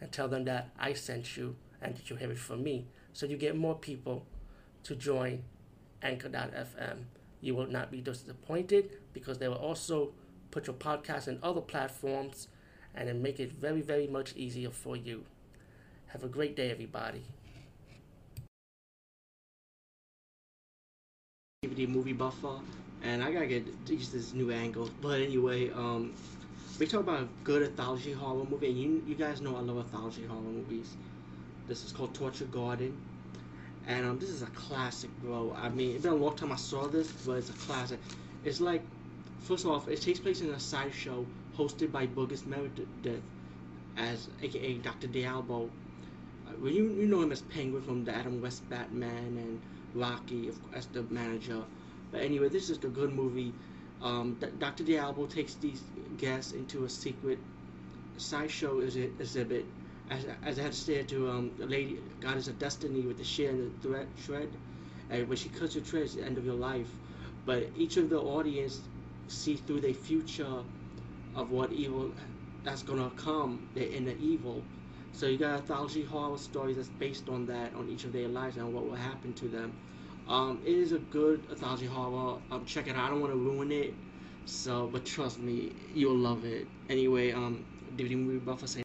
and tell them that I sent you and that you have it from me. So you get more people to join Anchor.fm. You will not be disappointed because they will also put your podcast in other platforms and then make it very, very much easier for you. Have a great day, everybody. DVD movie buffer, and I gotta get used this new angle. But anyway, um, we talk about a good anthology horror movie, and you you guys know I love anthology horror movies. This is called Torture Garden, and um, this is a classic, bro. I mean, it's been a long time I saw this, but it's a classic. It's like, first off, it takes place in a sideshow hosted by Burgess Meredith as aka Dr. Diabolo. Uh, you you know him as Penguin from the Adam West Batman and Rocky as the manager. But anyway, this is a good movie. Um, Dr. Diabolo takes these guests into a secret sideshow exhibit as, as I had said to um, the lady, God is a destiny with the share and the thread, shred. And when she cuts your thread, it's the end of your life. But each of the audience see through the future of what evil that's gonna come, the inner evil. So you got anthology horror stories that's based on that, on each of their lives and what will happen to them. Um, it is a good anthology horror. Um, check it out. I don't want to ruin it. So, but trust me, you'll love it. Anyway, um, DVD movie buffer saying.